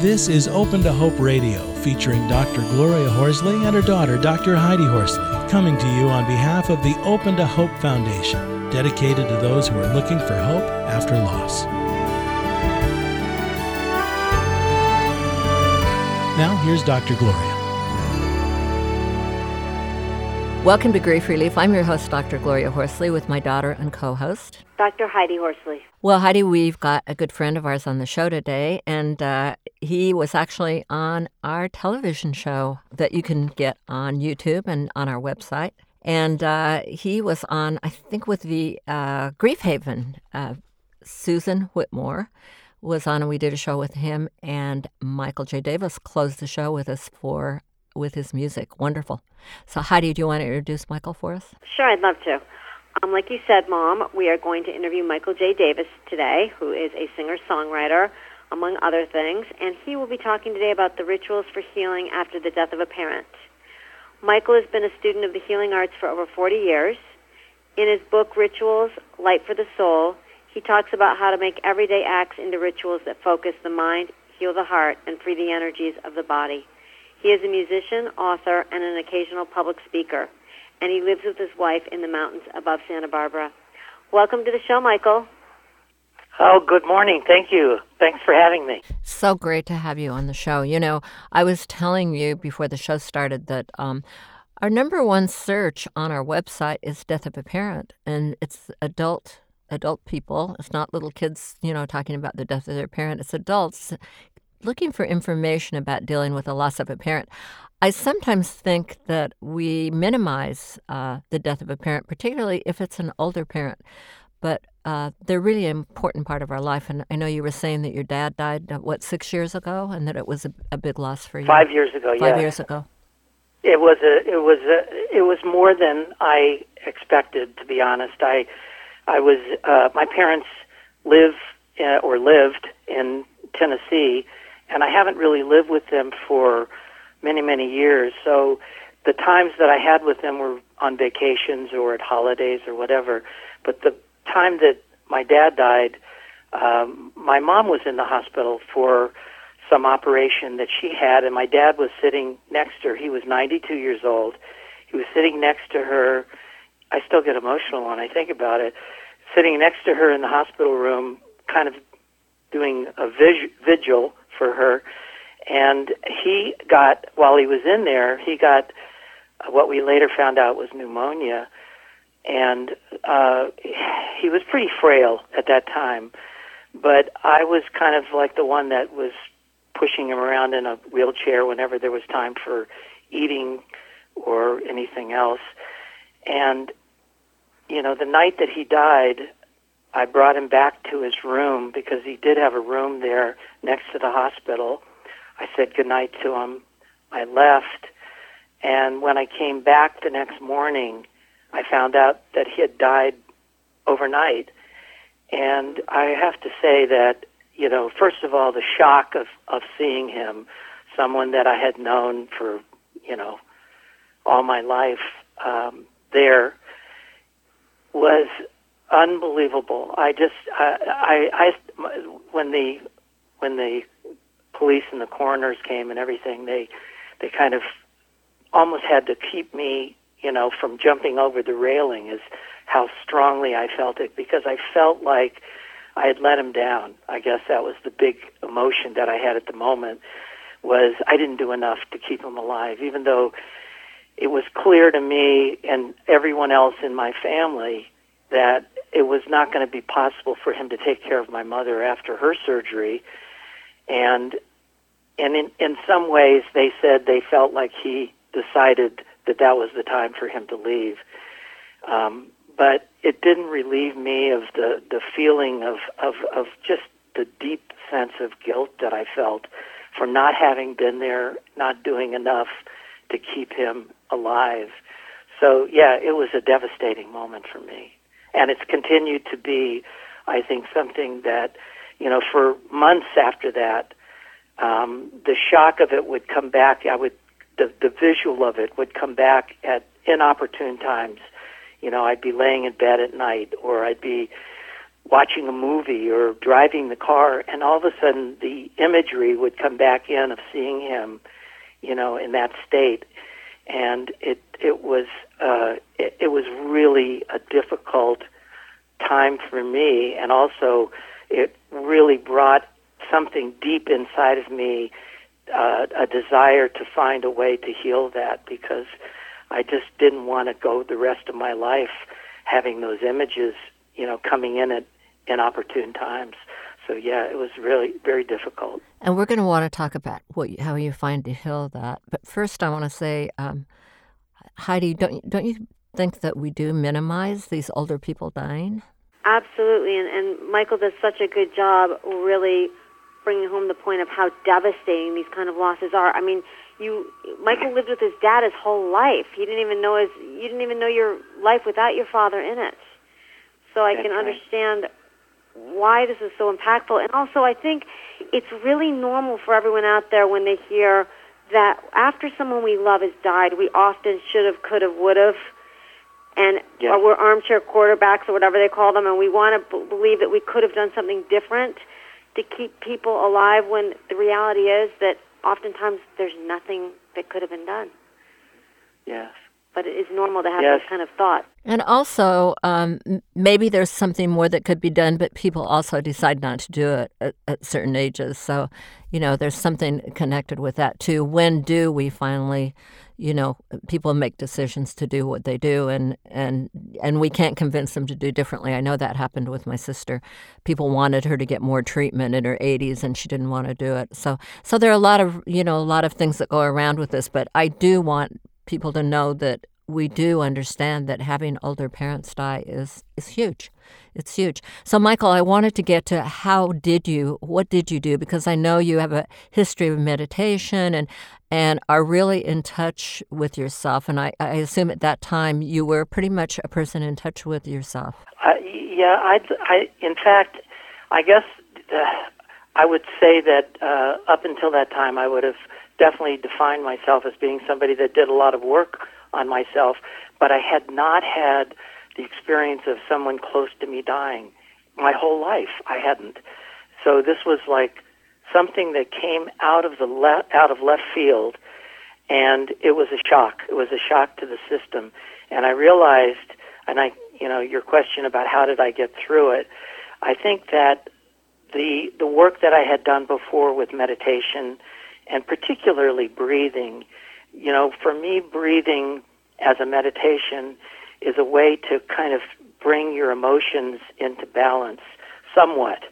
This is Open to Hope Radio, featuring Dr. Gloria Horsley and her daughter, Dr. Heidi Horsley, coming to you on behalf of the Open to Hope Foundation, dedicated to those who are looking for hope after loss. Now, here's Dr. Gloria. Welcome to Grief Relief. I'm your host, Dr. Gloria Horsley, with my daughter and co host, Dr. Heidi Horsley. Well, Heidi, we've got a good friend of ours on the show today, and uh, he was actually on our television show that you can get on YouTube and on our website. And uh, he was on, I think, with the uh, Grief Haven. Uh, Susan Whitmore was on, and we did a show with him. And Michael J. Davis closed the show with us for with his music. Wonderful. So, Heidi, do you want to introduce Michael for us? Sure, I'd love to. Um, like you said, Mom, we are going to interview Michael J. Davis today, who is a singer songwriter, among other things, and he will be talking today about the rituals for healing after the death of a parent. Michael has been a student of the healing arts for over 40 years. In his book, Rituals Light for the Soul, he talks about how to make everyday acts into rituals that focus the mind, heal the heart, and free the energies of the body. He is a musician, author, and an occasional public speaker, and he lives with his wife in the mountains above Santa Barbara. Welcome to the show, Michael. Oh, good morning. Thank you. Thanks for having me. So great to have you on the show. You know, I was telling you before the show started that um, our number one search on our website is death of a parent, and it's adult adult people. It's not little kids, you know, talking about the death of their parent. It's adults looking for information about dealing with the loss of a parent. I sometimes think that we minimize uh, the death of a parent, particularly if it's an older parent. But uh, they're really an important part of our life. And I know you were saying that your dad died, uh, what, six years ago, and that it was a, a big loss for you. Five years ago, yeah. Five yeah. years ago. It was a, it was a, it was more than I expected. To be honest, I, I was, uh, my parents live uh, or lived in Tennessee, and I haven't really lived with them for many, many years. So the times that I had with them were on vacations or at holidays or whatever. But the time that my dad died, um, my mom was in the hospital for some operation that she had, and my dad was sitting next to her. He was 92 years old. He was sitting next to her. I still get emotional when I think about it. Sitting next to her in the hospital room, kind of doing a vigil for her. And he got, while he was in there, he got what we later found out was pneumonia and uh, he was pretty frail at that time. But I was kind of like the one that was pushing him around in a wheelchair whenever there was time for eating or anything else. And you know, the night that he died, I brought him back to his room because he did have a room there next to the hospital. I said goodnight to him. I left. And when I came back the next morning, I found out that he had died overnight. And I have to say that, you know, first of all, the shock of, of seeing him, someone that I had known for, you know, all my life um, there, was unbelievable. I just, I, I, I, when the, when the police and the coroners came and everything, they, they kind of almost had to keep me you know, from jumping over the railing is how strongly I felt it because I felt like I had let him down. I guess that was the big emotion that I had at the moment was I didn't do enough to keep him alive, even though it was clear to me and everyone else in my family that it was not going to be possible for him to take care of my mother after her surgery. And and in in some ways they said they felt like he decided that that was the time for him to leave. Um, but it didn't relieve me of the, the feeling of, of, of just the deep sense of guilt that I felt for not having been there, not doing enough to keep him alive. So, yeah, it was a devastating moment for me. And it's continued to be, I think, something that, you know, for months after that, um, the shock of it would come back. I would the the visual of it would come back at inopportune times. You know, I'd be laying in bed at night, or I'd be watching a movie or driving the car, and all of a sudden the imagery would come back in of seeing him, you know, in that state, and it it was uh, it, it was really a difficult time for me, and also it really brought something deep inside of me, uh, a desire to find a way to heal that because I just didn't want to go the rest of my life having those images, you know, coming in at inopportune times. So yeah, it was really very difficult. And we're going to want to talk about what how you find to heal that. But first, I want to say, um, Heidi, don't don't you think that we do minimize these older people dying? Absolutely, and, and Michael does such a good job really bringing home the point of how devastating these kind of losses are. I mean, you Michael lived with his dad his whole life. He didn't even know his you didn't even know your life without your father in it. So I That's can right. understand why this is so impactful. And also I think it's really normal for everyone out there when they hear that after someone we love has died, we often should have, could have, would have, and Yes. or we're armchair quarterbacks or whatever they call them, and we want to b- believe that we could have done something different to keep people alive when the reality is that oftentimes there's nothing that could have been done. Yes. But it is normal to have Yes. this kind of thought. And also, um, maybe there's something more that could be done, but people also decide not to do it at, at certain ages. So, you know, there's something connected with that too. When do we finally, you know, people make decisions to do what they do, and and and we can't convince them to do differently. I know that happened with my sister. People wanted her to get more treatment in her 80s, and she didn't want to do it. So, so there are a lot of you know a lot of things that go around with this. But I do want people to know that we do understand that having older parents die is is huge. It's huge. So Michael, I wanted to get to how did you what did you do because I know you have a history of meditation and and are really in touch with yourself and I, I assume at that time you were pretty much a person in touch with yourself. I, yeah, I, I, in fact, I guess uh, I would say that uh, up until that time, I would have definitely defined myself as being somebody that did a lot of work on myself, but I had not had the experience of someone close to me dying my whole life. I hadn't. So this was like something that came out of the le- out of left field, and it was a shock. It was a shock to the system, and I realized, and I, you know, your question about how did I get through it, I think that the the work that I had done before with meditation, and particularly breathing, you know, for me, breathing as a meditation is a way to kind of bring your emotions into balance somewhat.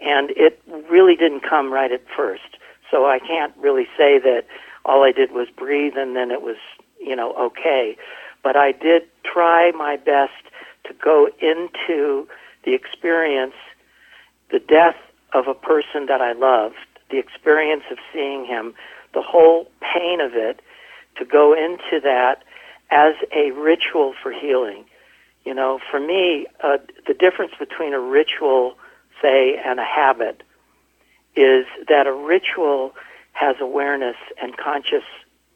And it really didn't come right at first. So I can't really say that all I did was breathe and then it was, you know, okay. But I did try my best to go into the experience, the death of a person that I loved, the experience of seeing him, the whole pain of it, to go into that as a ritual for healing. You know, for me, uh, the difference between a ritual, say, and a habit is that a ritual has awareness and conscious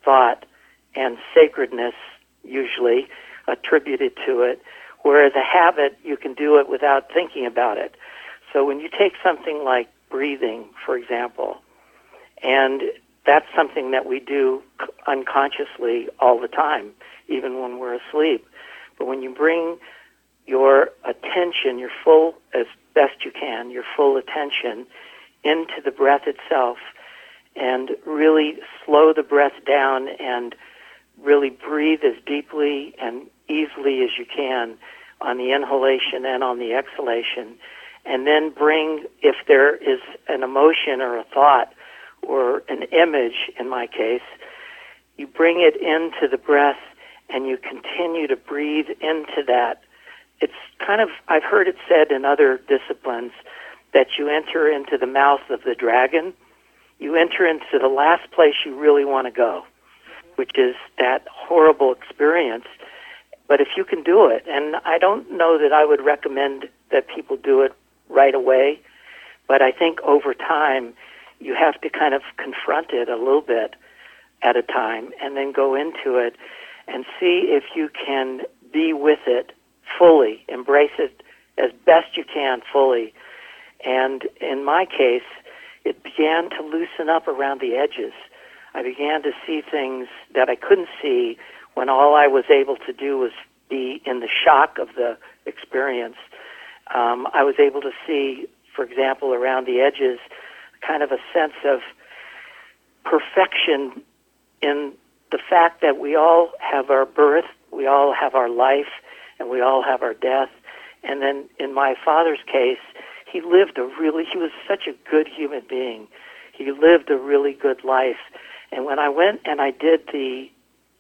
thought and sacredness, usually attributed to it, whereas a habit, you can do it without thinking about it. So when you take something like breathing, for example, and that's something that we do unconsciously all the time, even when we're asleep. But when you bring your attention, your full, as best you can, your full attention into the breath itself and really slow the breath down and really breathe as deeply and easily as you can on the inhalation and on the exhalation. And then bring, if there is an emotion or a thought or an image in my case, you bring it into the breath and you continue to breathe into that. It's kind of, I've heard it said in other disciplines that you enter into the mouth of the dragon. You enter into the last place you really want to go, which is that horrible experience. But if you can do it, and I don't know that I would recommend that people do it right away, but I think over time you have to kind of confront it a little bit at a time and then go into it and see if you can be with it fully, embrace it as best you can fully. And in my case, it began to loosen up around the edges. I began to see things that I couldn't see when all I was able to do was be in the shock of the experience. Um, I was able to see, for example, around the edges, kind of a sense of perfection in the fact that we all have our birth, we all have our life, and we all have our death. And then in my father's case, he lived a really, he was such a good human being. He lived a really good life. And when I went and I did the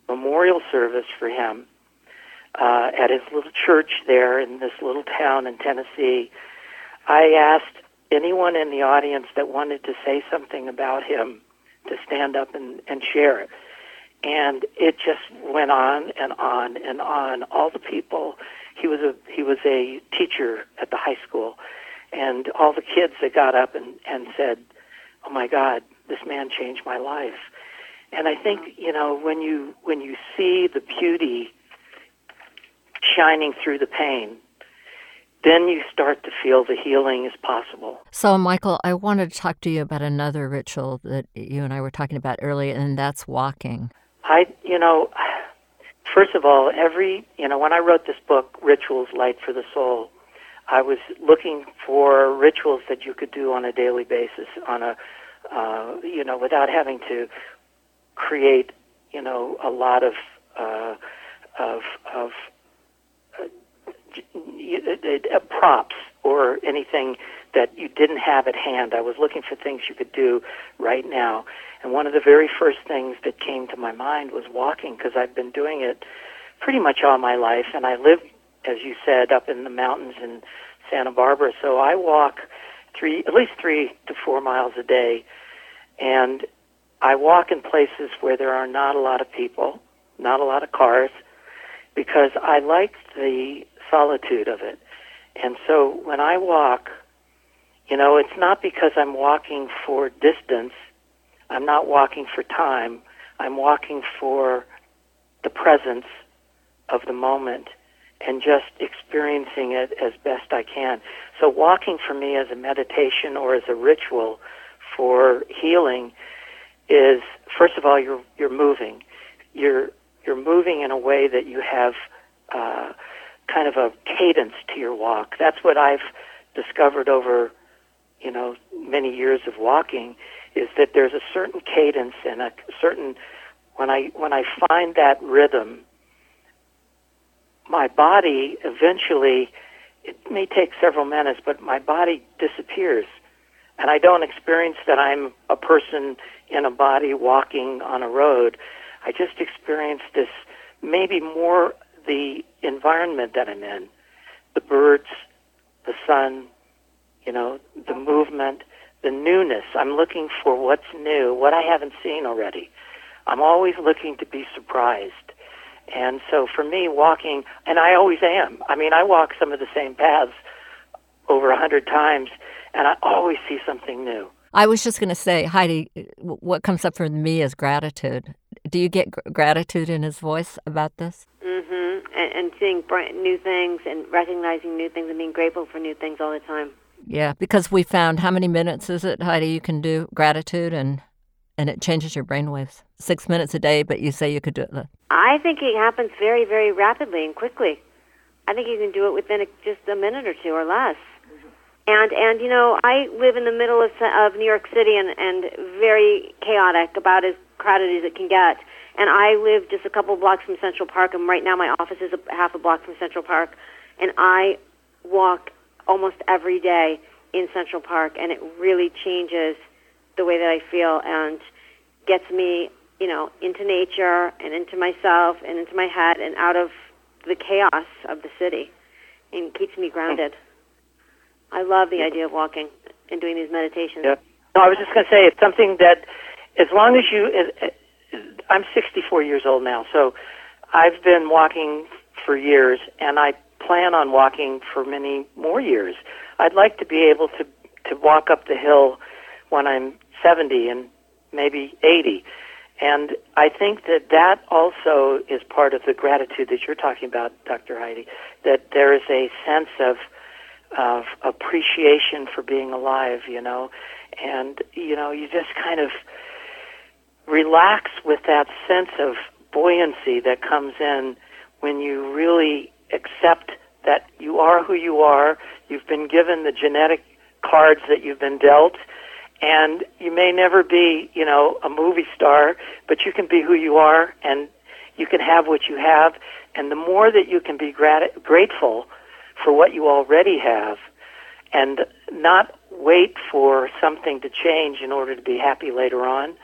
memorial service for him uh, at his little church there in this little town in Tennessee, I asked anyone in the audience that wanted to say something about him to stand up and, and share it. And it just went on and on and on. All the people. He was a he was a teacher at the high school, and all the kids that got up and and said, "Oh my God, this man changed my life." And I think you know when you when you see the beauty shining through the pain, then you start to feel the healing is possible. So, Michael, I wanted to talk to you about another ritual that you and I were talking about earlier, and that's walking. I, you know, first of all, every, you know, when I wrote this book, Rituals Light for the Soul, I was looking for rituals that you could do on a daily basis, on a, uh, you know, without having to create, you know, a lot of, uh, of, of Uh, props or anything that you didn't have at hand. I was looking for things you could do right now. And one of the very first things that came to my mind was walking because I've been doing it pretty much all my life. And I live, as you said, up in the mountains in Santa Barbara. So I walk three, at least three to four miles a day. And I walk in places where there are not a lot of people, not a lot of cars, because I like the solitude of it. And so when I walk, you know, it's not because I'm walking for distance. I'm not walking for time. I'm walking for the presence of the moment and just experiencing it as best I can. So walking for me as a meditation or as a ritual for healing is first of all you're you're moving. You're you're moving in a way that you have uh, kind of a cadence to your walk. That's what I've discovered over, you know, many years of walking is that there's a certain cadence and a certain when I when I find that rhythm, my body eventually it may take several minutes, but my body disappears. And I don't experience that I'm a person in a body walking on a road. I just experience this maybe more the environment that I'm in, the birds, the sun, you know, the movement, the newness. I'm looking for what's new, what I haven't seen already. I'm always looking to be surprised. And so for me, walking, and I always am. I mean, I walk some of the same paths over a hundred times, and I always see something new. I was just going to say, Heidi, what comes up for me is gratitude. Do you get gratitude in his voice about this? And seeing bright, new things and recognizing new things and being grateful for new things all the time. Yeah, because we found how many minutes is it, Heidi? You can do gratitude and and it changes your brain waves. Six minutes a day, but you say you could do it. I think it happens very, very rapidly and quickly. I think you can do it within a, just a minute or two or less. And and you know, I live in the middle of of New York City and and very chaotic, about as crowded as it can get and I live just a couple blocks from Central Park, and right now my office is a half a block from Central Park, and I walk almost every day in Central Park, and it really changes the way that I feel and gets me, you know, into nature and into myself and into my head and out of the chaos of the city, and keeps me grounded. I love the idea of walking and doing these meditations. Yeah. No, I was just going to say it's something that, as long as you, I'm 64 years old now, so I've been walking for years, and I plan on walking for many more years. I'd like to be able to to walk up the hill when I'm 70 and maybe 80. And I think that that also is part of the gratitude that you're talking about, Dr. Heidi, that there is a sense of of appreciation for being alive, you know, and you know you just kind of relax with that sense of buoyancy that comes in when you really accept that you are who you are. You've been given the genetic cards that you've been dealt, and you may never be, you know, a movie star, but you can be who you are, and you can have what you have. And the more that you can be grat- grateful for what you already have, and not wait for something to change in order to be happy later on,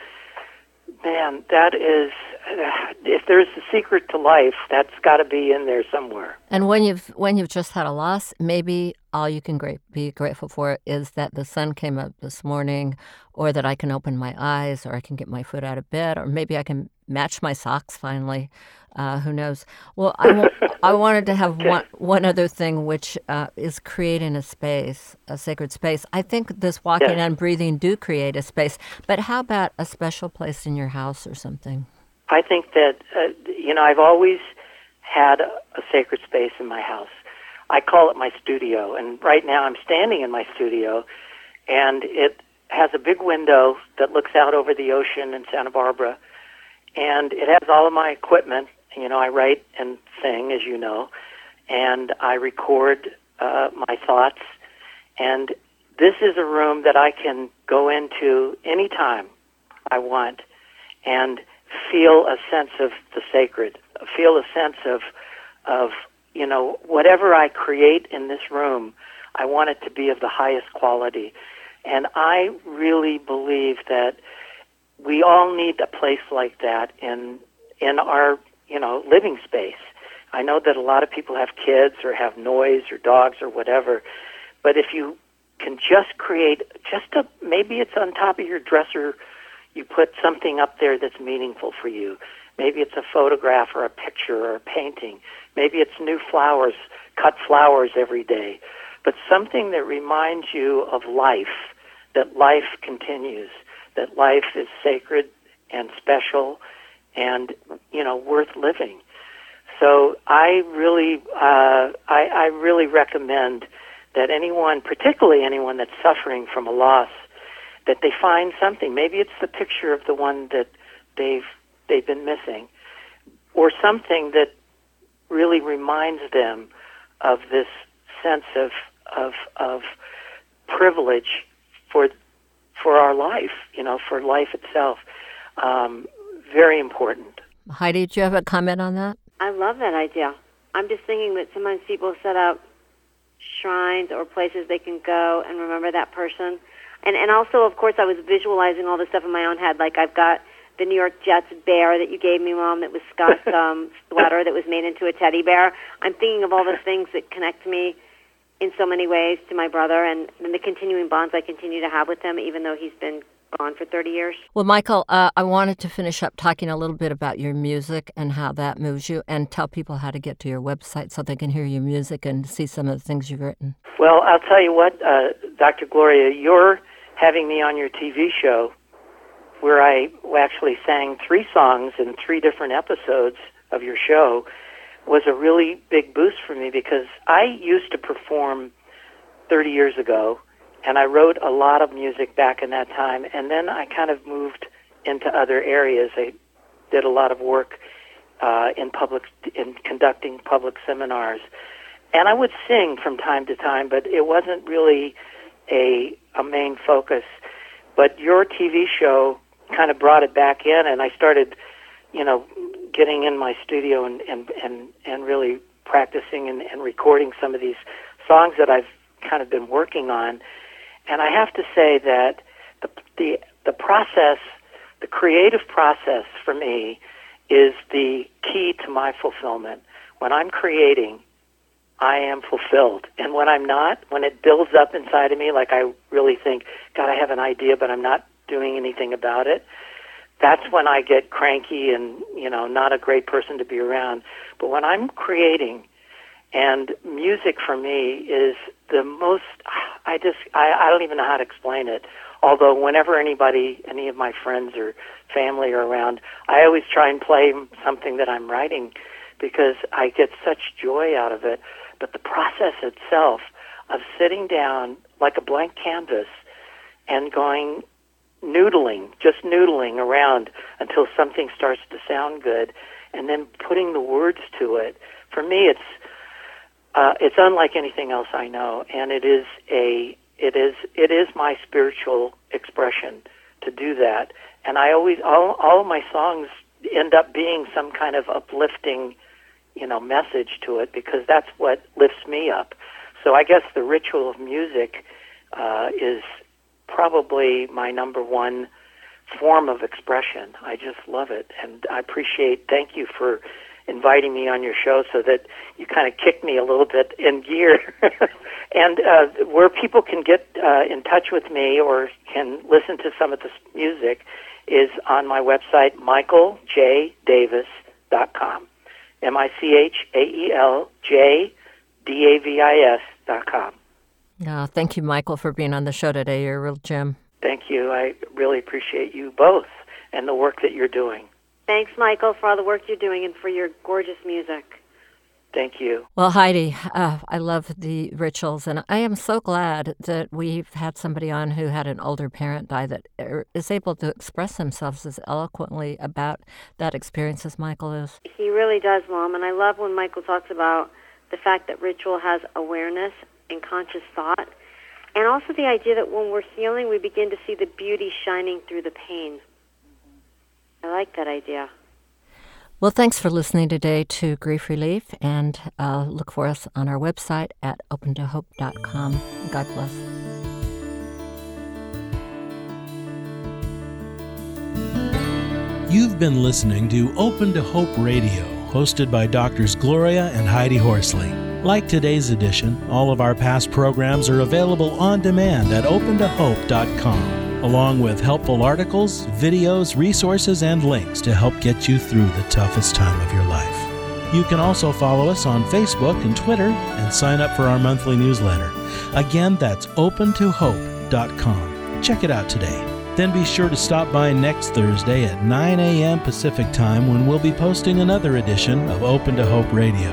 man, that is uh, if there's a secret to life, that's got to be in there somewhere. And when you've when you've just had a loss, maybe all you can great, be grateful for is that the sun came up this morning, or that I can open my eyes, or I can get my foot out of bed, or maybe I can match my socks finally. Uh, who knows? Well, I, w- I wanted to have one one other thing, which uh, is creating a space, a sacred space. I think this walking and breathing do create a space. But how about a special place in your house or something? I think that uh, you know I've always had a, a sacred space in my house. I call it my studio, and right now I'm standing in my studio, and it has a big window that looks out over the ocean in Santa Barbara, and it has all of my equipment. You know, I write and sing, as you know, and I record uh, my thoughts. And this is a room that I can go into anytime I want and feel a sense of the sacred, feel a sense of, of you know, whatever I create in this room, I want it to be of the highest quality. And I really believe that we all need a place like that in in our you know, living space. I know that a lot of people have kids or have noise or dogs or whatever, but if you can just create just a maybe it's on top of your dresser, you put something up there that's meaningful for you. Maybe it's a photograph or a picture or a painting. Maybe it's new flowers, cut flowers every day. But something that reminds you of life, that life continues, that life is sacred and special and you know worth living. So I really, uh, I, I really recommend that anyone, particularly anyone that's suffering from a loss, that they find something. Maybe it's the picture of the one that they've they've been missing, or something that really reminds them of this sense of of of privilege for for our life, you know, for life itself. Um, very important. Heidi, do you have a comment on that? I love that idea. I'm just thinking that sometimes people set up shrines or places they can go and remember that person. And and also, of course, I was visualizing all this stuff in my own head. Like I've got the New York Jets bear that you gave me, Mom, that was Scott's um, sweater that was made into a teddy bear. I'm thinking of all the things that connect me in so many ways to my brother and, and the continuing bonds I continue to have with him, even though he's been gone for 30 years. Well, Michael, uh, I wanted to finish up talking a little bit about your music and how that moves you, and tell people how to get to your website so they can hear your music and see some of the things you've written. Well, I'll tell you what, uh, Dr. Gloria, you're having me on your TV show where I actually sang three songs in three different episodes of your show was a really big boost for me because I used to perform 30 years ago and I wrote a lot of music back in that time. And then I kind of moved into other areas. I did a lot of work uh, in public, in conducting public seminars, and I would sing from time to time, but it wasn't really a a main focus. But your TV show kind of brought it back in, and I started, you know, getting in my studio and and and, and really practicing and, and recording some of these songs that I've kind of been working on and I have to say that the, the, the process, the creative process for me is the key to my fulfillment. When I'm creating, I am fulfilled. And when I'm not, when it builds up inside of me, like I really think, God, I have an idea, but I'm not doing anything about it, that's when I get cranky and, you know, not a great person to be around. But when I'm creating, and music for me is the most I just I, I don't even know how to explain it. Although whenever anybody, any of my friends or family are around, I always try and play something that I'm writing because I get such joy out of it. But the process itself, of sitting down like a blank canvas and going noodling, just noodling around until something starts to sound good, and then putting the words to it. For me, it's uh, it's unlike anything else I know, and it is a it is it is my spiritual expression to do that. And I always all all of my songs end up being some kind of uplifting, you know, message to it because that's what lifts me up. So I guess the ritual of music uh, is probably my number one form of expression. I just love it, and I appreciate. Thank you for inviting me on your show so that you kind of kick me a little bit in gear. and uh, where people can get uh, in touch with me or can listen to some of this music is on my website, michaeljdavis.com. M I C H A E L J D A V I S dot com. Uh, thank you, Michael, for being on the show today. You're a real gem. Thank you. I really appreciate you both and the work that you're doing. Thanks, Michael, for all the work you're doing and for your gorgeous music. Thank you. Well, Heidi, uh, I love the rituals, and I am so glad that we've had somebody on who had an older parent die that er, is able to express themselves as eloquently about that experience as Michael is. He really does, Mom, and I love when Michael talks about the fact that ritual has awareness and conscious thought, and also the idea that when we're healing, we begin to see the beauty shining through the pain. I like that idea. Well, thanks for listening today to Grief Relief, and uh, look for us on our website at opentohope.com. God bless. You've been listening to Open to Hope Radio, hosted by Doctors Gloria and Heidi Horsley. Like today's edition, all of our past programs are available on demand at opentohope.com along with helpful articles, videos, resources, and links to help get you through the toughest time of your life. You can also follow us on Facebook and Twitter and sign up for our monthly newsletter. Again, that's opentohope.com. Check it out today. Then be sure to stop by next Thursday at 9 a.m. Pacific Time when we'll be posting another edition of Open to Hope Radio.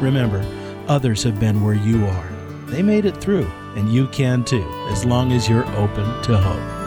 Remember, others have been where you are. They made it through, and you can too, as long as you're open to hope.